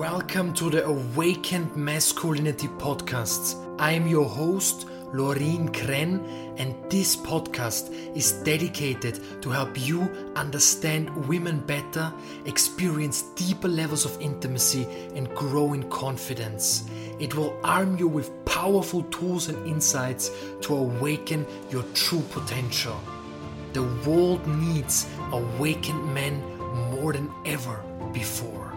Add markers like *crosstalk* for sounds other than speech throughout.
Welcome to the Awakened Masculinity Podcasts. I am your host, Lorin Krenn, and this podcast is dedicated to help you understand women better, experience deeper levels of intimacy, and grow in confidence. It will arm you with powerful tools and insights to awaken your true potential. The world needs awakened men more than ever before.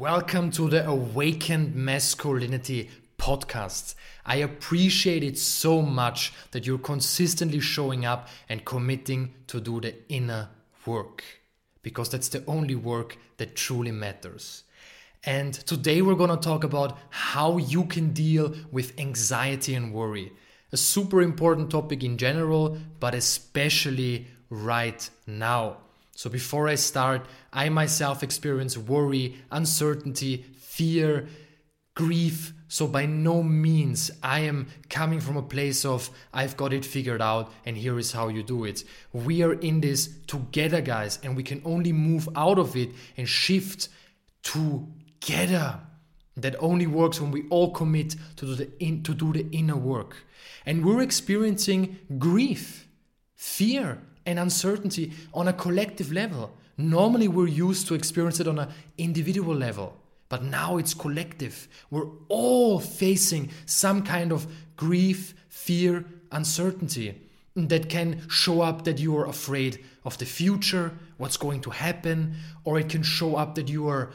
Welcome to the Awakened Masculinity podcast. I appreciate it so much that you're consistently showing up and committing to do the inner work because that's the only work that truly matters. And today we're going to talk about how you can deal with anxiety and worry. A super important topic in general, but especially right now. So before I start, I myself experience worry, uncertainty, fear, grief. So by no means I am coming from a place of I've got it figured out and here is how you do it. We are in this together, guys, and we can only move out of it and shift together. That only works when we all commit to do the in, to do the inner work. And we're experiencing grief, fear, and uncertainty on a collective level. Normally, we're used to experience it on an individual level, but now it's collective. We're all facing some kind of grief, fear, uncertainty that can show up that you are afraid of the future, what's going to happen, or it can show up that you are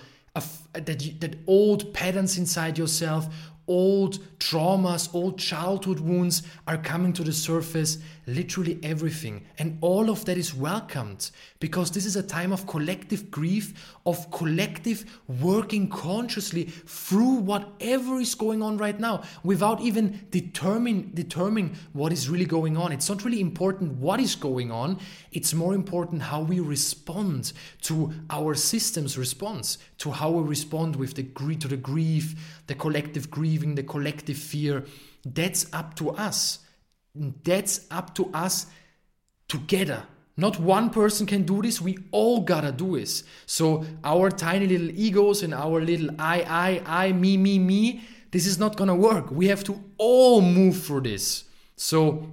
that you, that old patterns inside yourself old traumas, old childhood wounds are coming to the surface, literally everything. And all of that is welcomed because this is a time of collective grief, of collective working consciously through whatever is going on right now without even determine, determining what is really going on. It's not really important what is going on, it's more important how we respond to our system's response, to how we respond with the to the grief, the collective the collective fear. That's up to us. That's up to us together. Not one person can do this, we all gotta do this. So, our tiny little egos and our little I, I, I, me, me, me, this is not gonna work. We have to all move through this. So,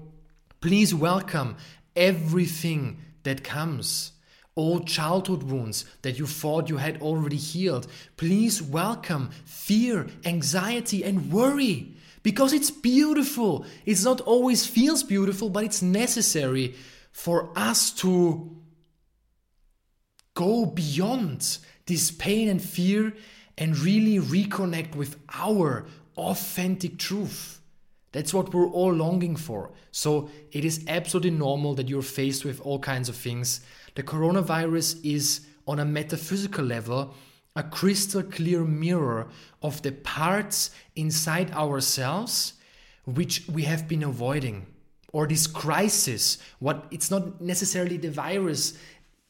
please welcome everything that comes. All childhood wounds that you thought you had already healed. Please welcome fear, anxiety, and worry because it's beautiful. It's not always feels beautiful, but it's necessary for us to go beyond this pain and fear and really reconnect with our authentic truth. That's what we're all longing for. So it is absolutely normal that you're faced with all kinds of things. The coronavirus is on a metaphysical level a crystal clear mirror of the parts inside ourselves which we have been avoiding or this crisis. What it's not necessarily the virus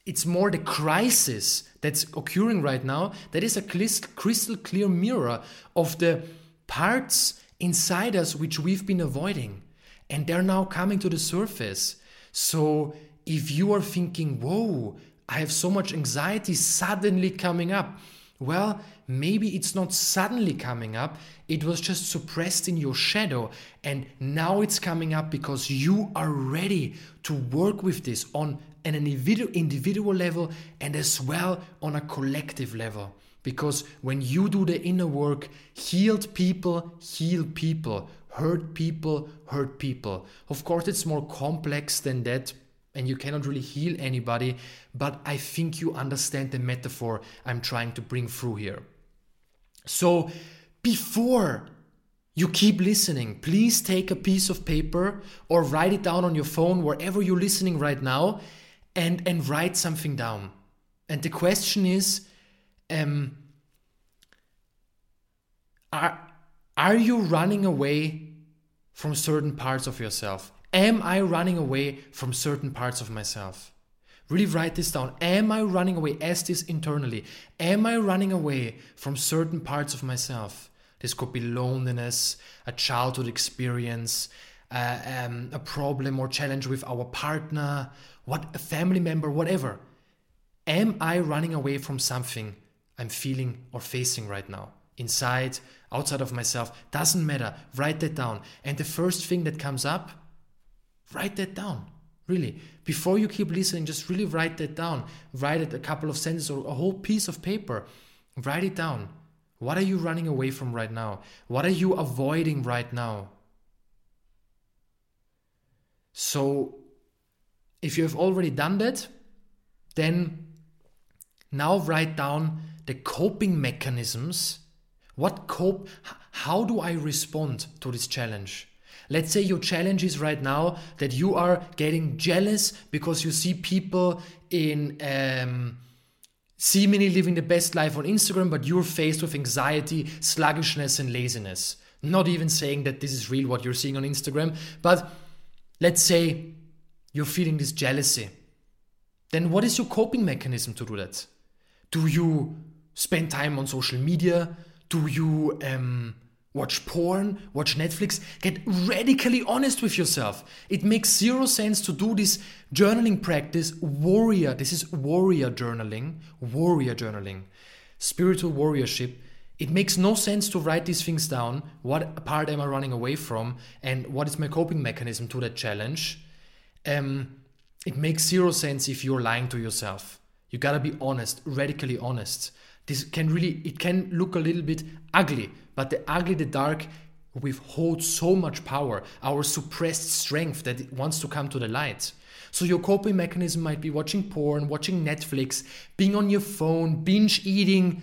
it's more the crisis that's occurring right now that is a crystal clear mirror of the parts inside us which we've been avoiding and they're now coming to the surface. So if you are thinking whoa i have so much anxiety suddenly coming up well, maybe it's not suddenly coming up, it was just suppressed in your shadow, and now it's coming up because you are ready to work with this on an individual level and as well on a collective level. Because when you do the inner work, healed people heal people, hurt people hurt people. Of course, it's more complex than that, and you cannot really heal anybody, but I think you understand the metaphor I'm trying to bring through here. So, before you keep listening, please take a piece of paper or write it down on your phone, wherever you're listening right now, and, and write something down. And the question is um, are, are you running away from certain parts of yourself? Am I running away from certain parts of myself? Really write this down. Am I running away? Ask this internally. Am I running away from certain parts of myself? This could be loneliness, a childhood experience, uh, um, a problem or challenge with our partner, what a family member, whatever. Am I running away from something I'm feeling or facing right now? Inside, outside of myself, doesn't matter. Write that down. And the first thing that comes up, write that down. Really. Before you keep listening, just really write that down. Write it a couple of sentences or a whole piece of paper. Write it down. What are you running away from right now? What are you avoiding right now? So, if you have already done that, then now write down the coping mechanisms. What cope? How do I respond to this challenge? Let's say your challenge is right now that you are getting jealous because you see people in um, seemingly living the best life on Instagram, but you're faced with anxiety, sluggishness, and laziness. Not even saying that this is real what you're seeing on Instagram, but let's say you're feeling this jealousy. Then what is your coping mechanism to do that? Do you spend time on social media? Do you um, watch porn, watch Netflix, get radically honest with yourself. It makes zero sense to do this journaling practice, warrior. This is warrior journaling, warrior journaling, spiritual warriorship. It makes no sense to write these things down. What part am I running away from? And what is my coping mechanism to that challenge? Um, it makes zero sense if you're lying to yourself. You gotta be honest, radically honest. This can really, it can look a little bit ugly but the ugly, the dark, withhold so much power, our suppressed strength that it wants to come to the light. So your coping mechanism might be watching porn, watching Netflix, being on your phone, binge eating.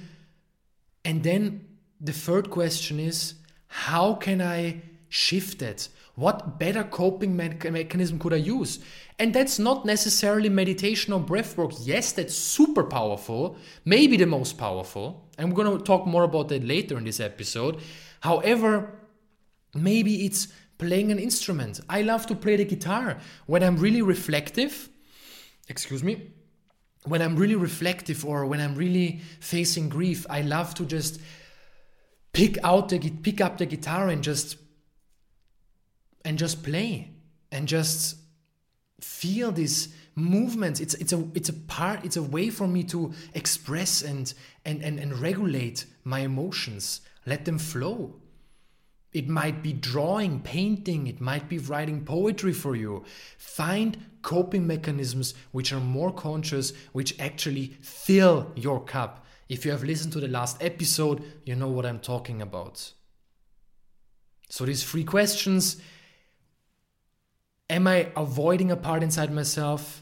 And then the third question is how can I shift it? What better coping me- mechanism could I use? And that's not necessarily meditation or breath work. Yes, that's super powerful, maybe the most powerful. And we're going to talk more about that later in this episode. However, maybe it's playing an instrument. I love to play the guitar when I'm really reflective. Excuse me. When I'm really reflective or when I'm really facing grief, I love to just pick out the pick up the guitar and just and just play and just feel these movements. It's it's a it's a part it's a way for me to express and and and, and regulate my emotions. Let them flow. It might be drawing painting. It might be writing poetry for you. Find coping mechanisms which are more conscious which actually fill your cup. If you have listened to the last episode you know what i'm talking about. So these three questions Am I avoiding a part inside myself?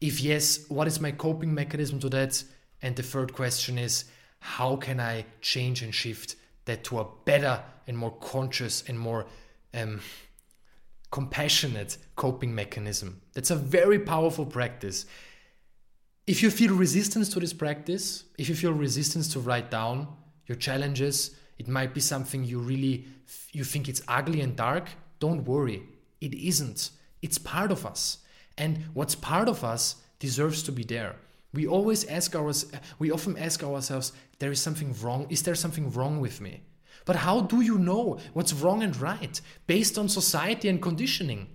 If yes, what is my coping mechanism to that? And the third question is, how can I change and shift that to a better and more conscious and more um, compassionate coping mechanism? That's a very powerful practice. If you feel resistance to this practice, if you feel resistance to write down your challenges, it might be something you really you think it's ugly and dark. Don't worry it isn't. It's part of us. And what's part of us deserves to be there. We always ask ourselves, we often ask ourselves, there is something wrong. Is there something wrong with me? But how do you know what's wrong and right based on society and conditioning?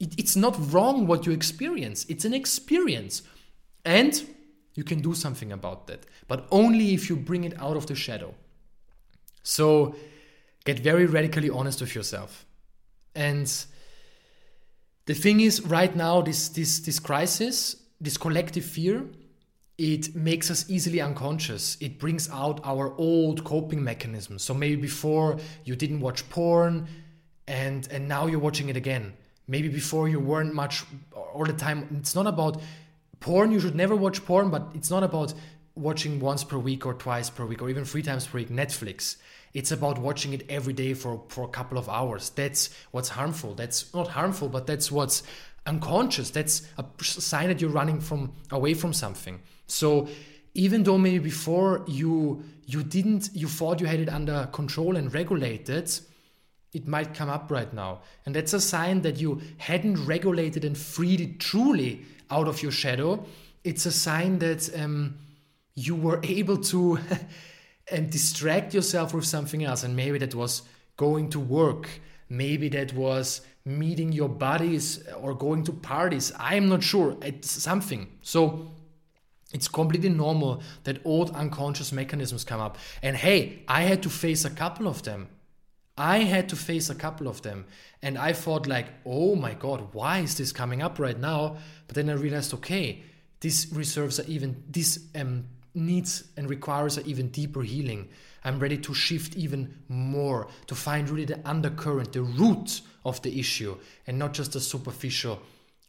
It, it's not wrong what you experience, it's an experience. And you can do something about that, but only if you bring it out of the shadow. So get very radically honest with yourself. And the thing is, right now, this this this crisis, this collective fear, it makes us easily unconscious. It brings out our old coping mechanisms. So maybe before you didn't watch porn, and and now you're watching it again. Maybe before you weren't much all the time. It's not about porn. You should never watch porn, but it's not about watching once per week or twice per week or even three times per week Netflix. It's about watching it every day for, for a couple of hours. That's what's harmful. That's not harmful, but that's what's unconscious. That's a sign that you're running from away from something. So even though maybe before you you didn't you thought you had it under control and regulated, it might come up right now. And that's a sign that you hadn't regulated and freed it truly out of your shadow. It's a sign that um, you were *laughs* able to and distract yourself with something else. And maybe that was going to work, maybe that was meeting your buddies or going to parties. I'm not sure. It's something. So It's completely normal that old unconscious mechanisms come up. And hey, I had to face a couple of them. I had to face a couple of them. And I thought, like, oh my God, why is this coming up right now? But then I realized, okay, these reserves are even, this um, needs and requires an even deeper healing. I'm ready to shift even more, to find really the undercurrent, the root of the issue, and not just a superficial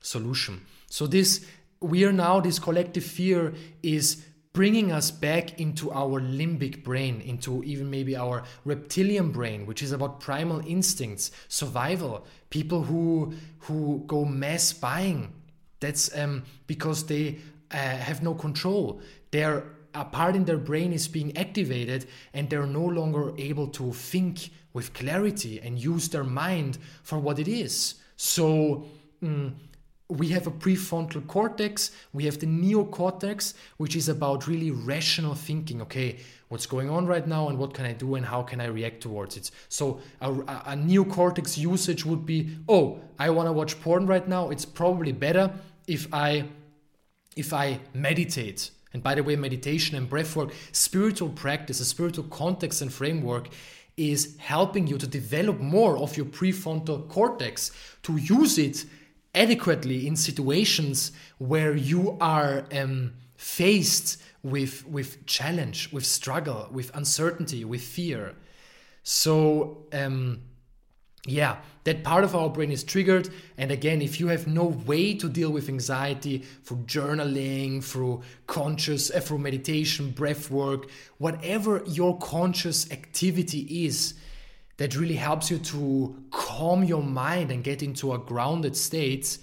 solution. So, this we are now, this collective fear is bringing us back into our limbic brain, into even maybe our reptilian brain, which is about primal instincts, survival. People who who go mass buying, that's um, because they uh, have no control. Their a part in their brain is being activated, and they're no longer able to think with clarity and use their mind for what it is. So. Mm, we have a prefrontal cortex, we have the neocortex, which is about really rational thinking. Okay, what's going on right now, and what can I do, and how can I react towards it? So, a, a neocortex usage would be oh, I want to watch porn right now. It's probably better if I if I meditate. And by the way, meditation and breathwork, spiritual practice, a spiritual context and framework is helping you to develop more of your prefrontal cortex to use it adequately in situations where you are um, faced with with challenge, with struggle, with uncertainty, with fear. So um, yeah, that part of our brain is triggered. And again, if you have no way to deal with anxiety through journaling, through conscious, uh, through meditation, breath work, whatever your conscious activity is, that really helps you to calm your mind and get into a grounded state,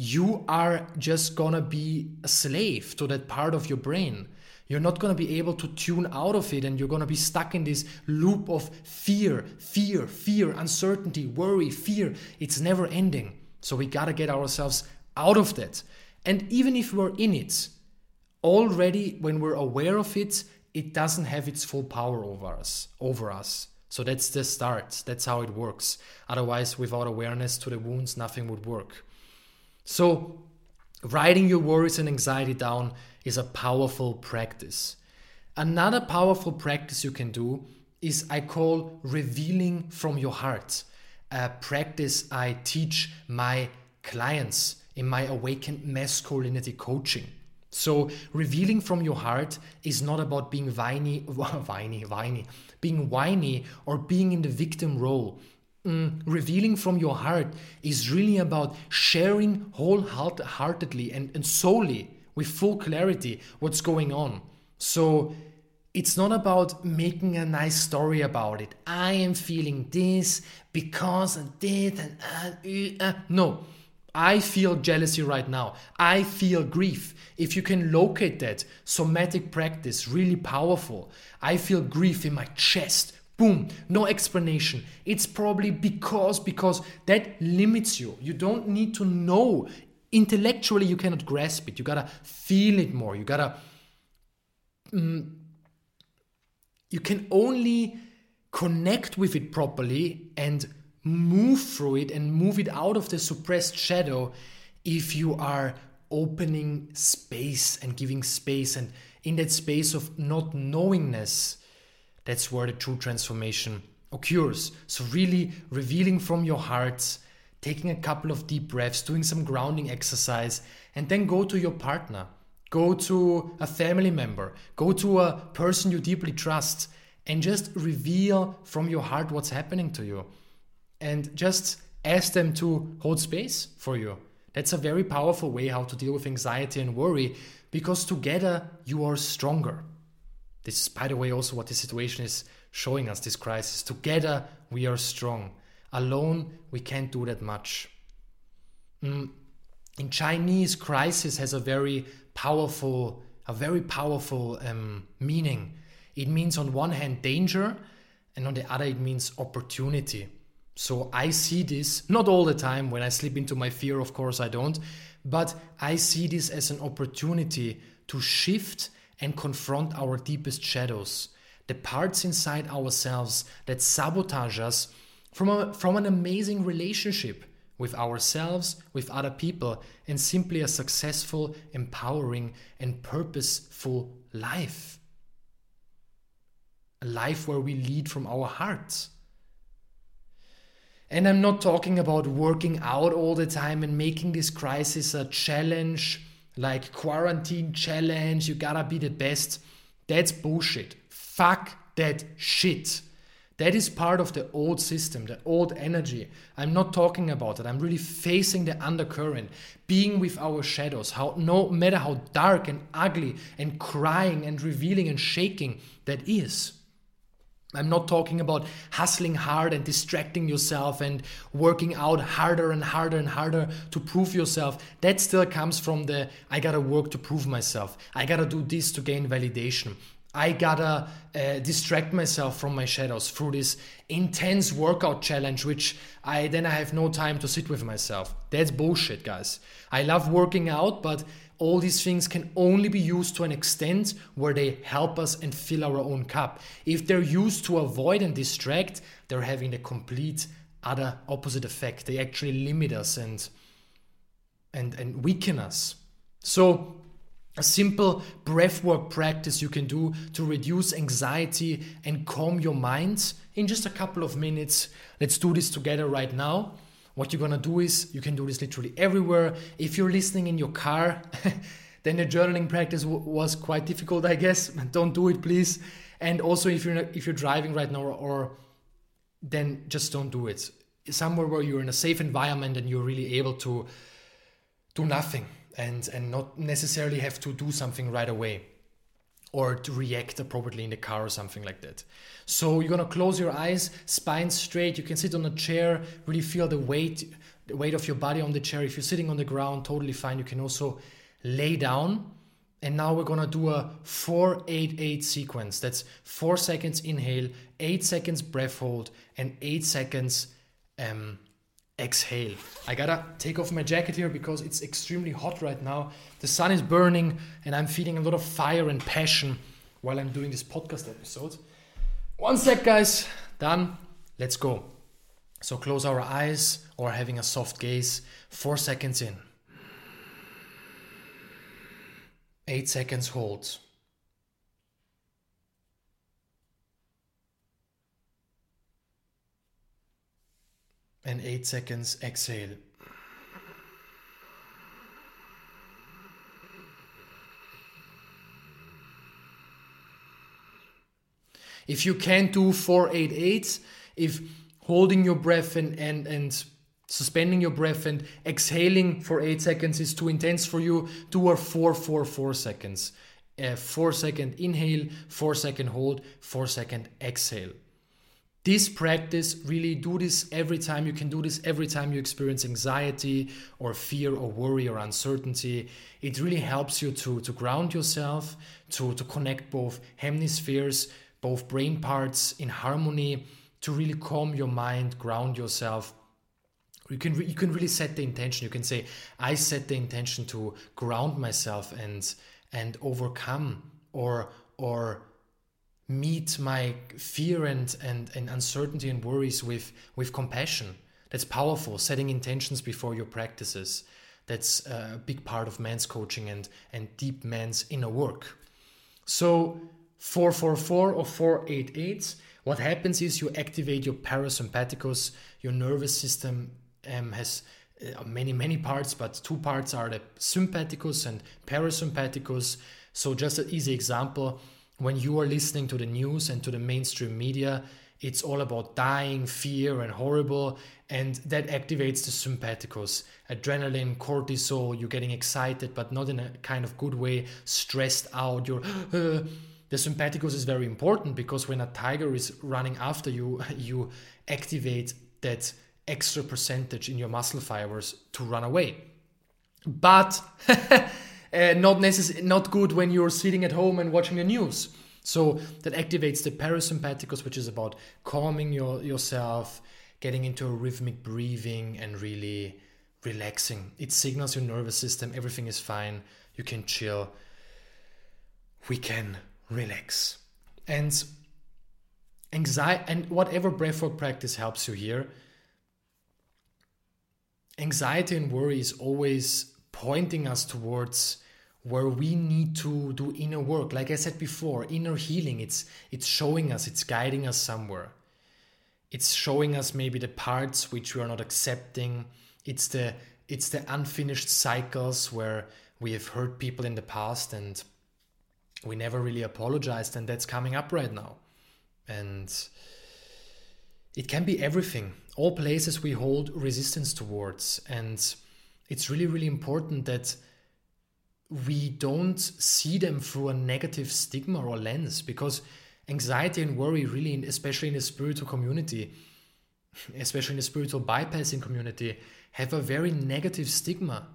you are just gonna be a slave to that part of your brain. You're not gonna be able to tune out of it and you're gonna be stuck in this loop of fear, fear, fear, uncertainty, worry, fear. It's never ending. So we gotta get ourselves out of that. And even if we're in it, already when we're aware of it, it doesn't have its full power over us, over us. So that's the start. That's how it works. Otherwise, without awareness to the wounds, nothing would work. So, writing your worries and anxiety down is a powerful practice. Another powerful practice you can do is I call revealing from your heart. A practice I teach my clients in my awakened masculinity coaching. So revealing from your heart is not about being whiny, *laughs* whiny, whiny, being whiny or being in the victim role. Mm, revealing from your heart is really about sharing wholeheartedly and, and solely with full clarity what's going on. So it's not about making a nice story about it. I am feeling this because I did and uh, uh, no I feel jealousy right now. I feel grief. If you can locate that, somatic practice, really powerful. I feel grief in my chest. Boom, no explanation. It's probably because because that limits you. You don't need to know. Intellectually, you cannot grasp it. You gotta feel it more. You gotta. Mm, you can only connect with it properly and move through it and move it out of the suppressed shadow if you are opening space and giving space and in that space of not knowingness that's where the true transformation occurs so really revealing from your heart taking a couple of deep breaths doing some grounding exercise and then go to your partner go to a family member go to a person you deeply trust and just reveal from your heart what's happening to you and just ask them to hold space for you. That's a very powerful way how to deal with anxiety and worry because together you are stronger. This is, by the way, also what the situation is showing us this crisis. Together we are strong. Alone we can't do that much. Mm. In Chinese, crisis has a very powerful, a very powerful um, meaning. It means on one hand danger, and on the other it means opportunity. So I see this not all the time when I slip into my fear, of course I don't, but I see this as an opportunity to shift and confront our deepest shadows, the parts inside ourselves that sabotage us from, a, from an amazing relationship with ourselves, with other people, and simply a successful, empowering, and purposeful life. A life where we lead from our hearts. And I'm not talking about working out all the time and making this crisis a challenge, like quarantine challenge, you gotta be the best. That's bullshit. Fuck that shit. That is part of the old system, the old energy. I'm not talking about it. I'm really facing the undercurrent, being with our shadows, how no matter how dark and ugly and crying and revealing and shaking that is. I'm not talking about hustling hard and distracting yourself and working out harder and harder and harder to prove yourself. That still comes from the I gotta work to prove myself. I gotta do this to gain validation. I gotta uh, distract myself from my shadows through this intense workout challenge, which I then I have no time to sit with myself. That's bullshit, guys. I love working out, but all these things can only be used to an extent where they help us and fill our own cup. If they're used to avoid and distract, they're having the complete other opposite effect. They actually limit us and and and weaken us. So a simple breathwork practice you can do to reduce anxiety and calm your mind in just a couple of minutes. Let's do this together right now. What you're gonna do is you can do this literally everywhere. If you're listening in your car, *laughs* then the journaling practice w- was quite difficult, I guess. Don't do it, please. And also, if you're if you're driving right now, or, or then just don't do it. Somewhere where you're in a safe environment and you're really able to do nothing and and not necessarily have to do something right away or to react appropriately in the car or something like that. So you're gonna close your eyes, spine straight. You can sit on a chair, really feel the weight, the weight of your body on the chair. If you're sitting on the ground, totally fine. You can also lay down. And now we're gonna do a 488 sequence. That's four seconds inhale, eight seconds breath hold, and eight seconds um, exhale. I gotta take off my jacket here because it's extremely hot right now. The sun is burning and I'm feeling a lot of fire and passion while I'm doing this podcast episode. One sec, guys. Done. Let's go. So close our eyes or having a soft gaze. Four seconds in. Eight seconds hold. And 8 seconds exhale. If you can't do 488, if holding your breath and, and, and suspending your breath and exhaling for 8 seconds is too intense for you, do a 444 seconds. A 4 second inhale, 4 second hold, 4 second exhale this practice really do this every time you can do this every time you experience anxiety or fear or worry or uncertainty. It really helps you to to ground yourself to to connect both hemispheres both brain parts in harmony to really calm your mind ground yourself. You can re- you can really set the intention. You can say i set the intention to ground myself and and overcome or or meet my fear and, and, and uncertainty and worries with, with compassion. That's powerful, setting intentions before your practices. That's a big part of men's coaching and, and deep men's inner work. So, 444 or 488, what happens is you activate your parasympathicus, your nervous system um, has uh, many, many parts, but two parts are the sympathicus and parasympathicus. So, just an easy example when you are listening to the news and to the mainstream media, it's all about dying, fear, and horrible, and that activates the sympathicus. Adrenaline, cortisol, you're getting excited, but not in a kind of good way, stressed out. You're. *gasps* Uh, the sympathicus is very important because when a tiger is running after you, *laughs* you activate that extra percentage in your muscle fibers to run away. But *laughs* uh, not necess- not good when you're sitting at home and watching the news. So that activates the parasympathicus, which is about calming your, yourself, getting into a rhythmic breathing, and really relaxing. It signals your nervous system, everything is fine, you can chill, we can relax. And anxiety and whatever breathwork practice helps you here anxiety and worry is always pointing us towards where we need to do inner work. Like i said before inner healing it's it's showing us it's guiding us somewhere. It's showing us maybe the parts which we are not accepting. It's the it's the unfinished cycles where we have hurt people in the past and we never really apologized and that's coming up right now. And it can be everything. All places we hold resistance towards and it's really really important that we don't see them through a negative stigma or lens because anxiety and worry really especially in the spiritual community especially in the spiritual bypassing community have a very negative stigma.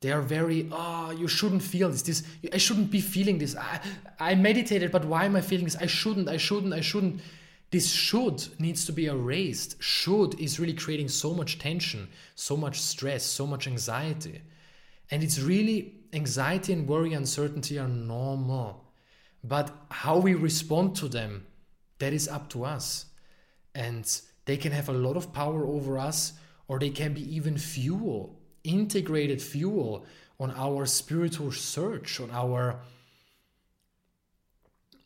They are very oh you shouldn't feel this this i shouldn't be feeling this. I, I meditated but why am i feeling this? I shouldn't i shouldn't i shouldn't this should needs to be erased should is really creating so much tension so much stress so much anxiety and it's really anxiety and worry, uncertainty are normal. But how we respond to them, that is up to us. And they can have a lot of power over us, or they can be even fuel, integrated fuel on our spiritual search, on our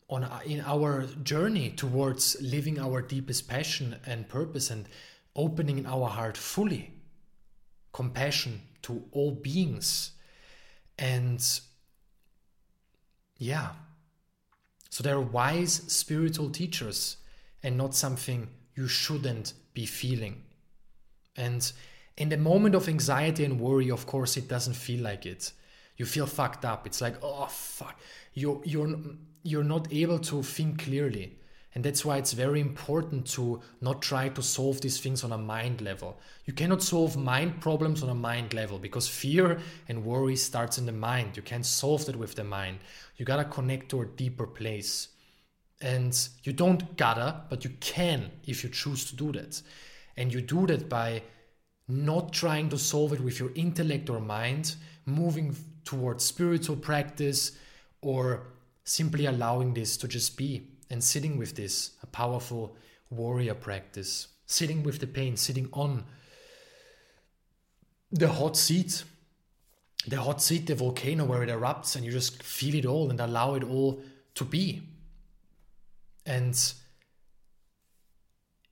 on uh, in our journey towards living our deepest passion and purpose and opening our heart fully compassion to all beings and yeah, so they're wise spiritual teachers and not something you shouldn't be feeling. And in the moment of anxiety and worry, of course, it doesn't feel like it. You feel fucked up. It's like, oh fuck, you're you're you're not able to think clearly. And that's why it's very important to not try to solve these things on a mind level. You cannot solve mind problems on a mind level because fear and worry starts in the mind. You can't solve that with the mind. You gotta connect to a deeper place. And you don't gotta, but you can if you choose to do that. And you do that by not trying to solve it with your intellect or mind, moving towards spiritual practice, or simply allowing this to just be and sitting with this, a powerful warrior practice, sitting with the pain, sitting on the hot seat, the hot seat, the volcano where it erupts, and you just feel it all and allow it all to be. And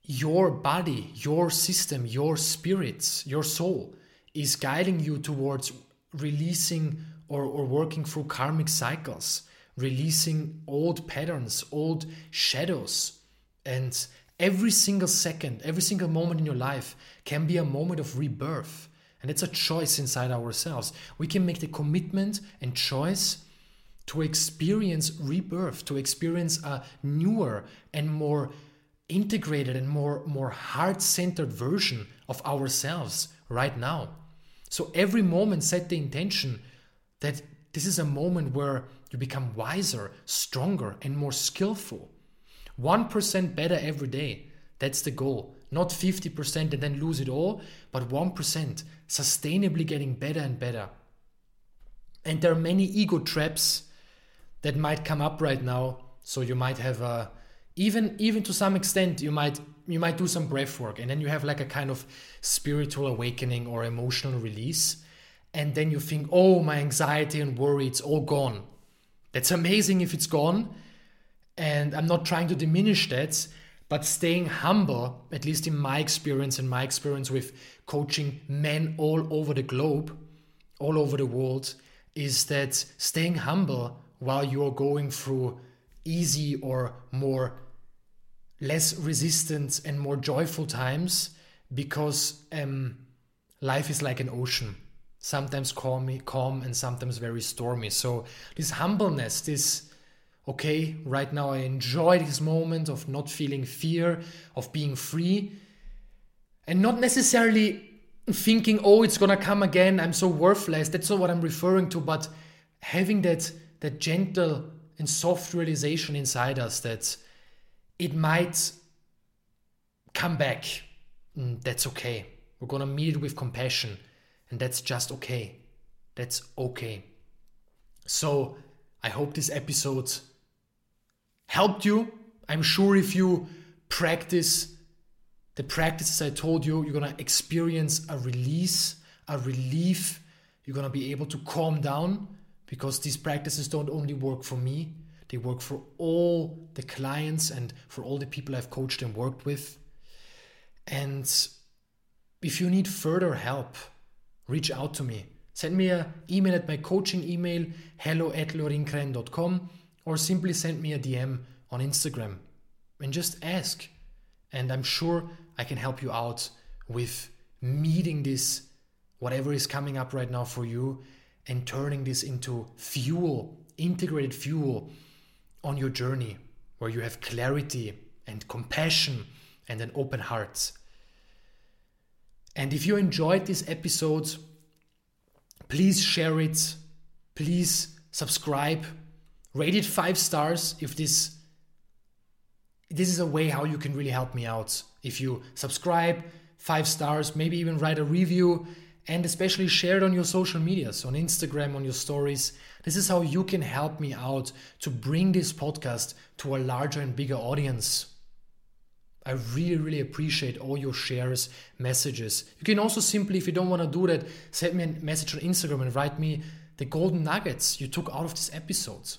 your body, your system, your spirits, your soul is guiding you towards releasing or, or working through karmic cycles releasing old patterns, old shadows. And every single second, every single moment in your life can be a moment of rebirth. And it's a choice inside ourselves. We can make the commitment and choice to experience rebirth, to experience a newer and more integrated and more, more heart centered version of ourselves right now. So every moment, set the intention that this is a moment where you become wiser, stronger, and more skillful. 1% better every day. That's the goal. Not 50% and then lose it all, but 1% sustainably getting better and better. And there are many ego traps that might come up right now. So you might have a even even to some extent you might you might do some breath work and then you have like a kind of spiritual awakening or emotional release and then you think, oh, my anxiety and worry, it's all gone. That's amazing if it's gone. And I'm not trying to diminish that, but staying humble, at least in my experience and my experience with coaching men all over the globe, all over the world, is that staying humble while you're going through easy or more less resistant and more joyful times because um, life is like an ocean sometimes calm, calm and sometimes very stormy. So this humbleness, this okay, right now I enjoy this moment of not feeling fear, of being free, and not necessarily thinking, oh, it's gonna come again, I'm so worthless. That's not what I'm referring to, but having that that gentle and soft realization inside us that it might come back. Mm, that's okay. We're gonna meet it with compassion and that's just okay. That's okay. So, I hope this episode helped you. I'm sure if you practice the practices I told you, you're gonna experience a release, a relief. You're gonna be able to calm down because these practices don't only work for me, they work for all the clients and for all the people I've coached and worked with. And if you need further help, reach out to me. Send me an email at my coaching email, hello at lorinkren.com, or simply send me a DM on Instagram and just ask. And I'm sure I can help you out with meeting this, whatever is coming up right now for you, and turning this into fuel, integrated fuel on your journey where you have clarity and compassion and an open heart. And if you enjoyed this episode, please share it, please subscribe, rate it five stars if this this is a way how you can really help me out. If you subscribe, five stars, maybe even write a review, and especially share it on your social medias, on Instagram, on your stories. This is how you can help me out to bring this podcast to a larger and bigger audience. I really, really appreciate all your shares, messages. You can also simply, if you don't want to do that, send me a message on Instagram and write me the golden nuggets you took out of this episode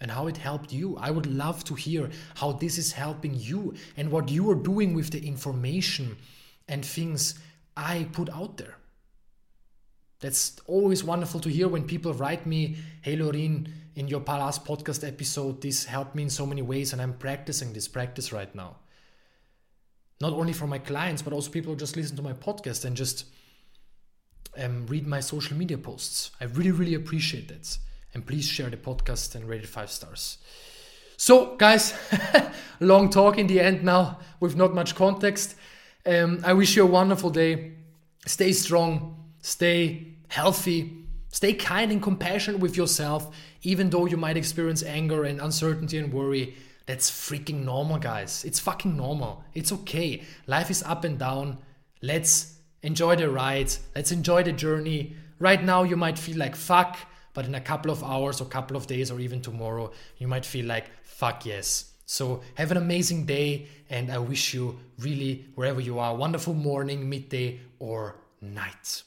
and how it helped you. I would love to hear how this is helping you and what you are doing with the information and things I put out there. That's always wonderful to hear when people write me, Hey Lorin, in your last podcast episode, this helped me in so many ways, and I'm practicing this practice right now. Not only for my clients, but also people who just listen to my podcast and just um, read my social media posts. I really, really appreciate that. And please share the podcast and rate it five stars. So, guys, *laughs* long talk in the end now with not much context. Um, I wish you a wonderful day. Stay strong, stay healthy, stay kind and compassionate with yourself, even though you might experience anger and uncertainty and worry. That's freaking normal, guys. It's fucking normal. It's okay. Life is up and down. Let's enjoy the ride. Let's enjoy the journey. Right now, you might feel like fuck, but in a couple of hours or couple of days or even tomorrow, you might feel like fuck yes. So have an amazing day, and I wish you really, wherever you are, wonderful morning, midday, or night.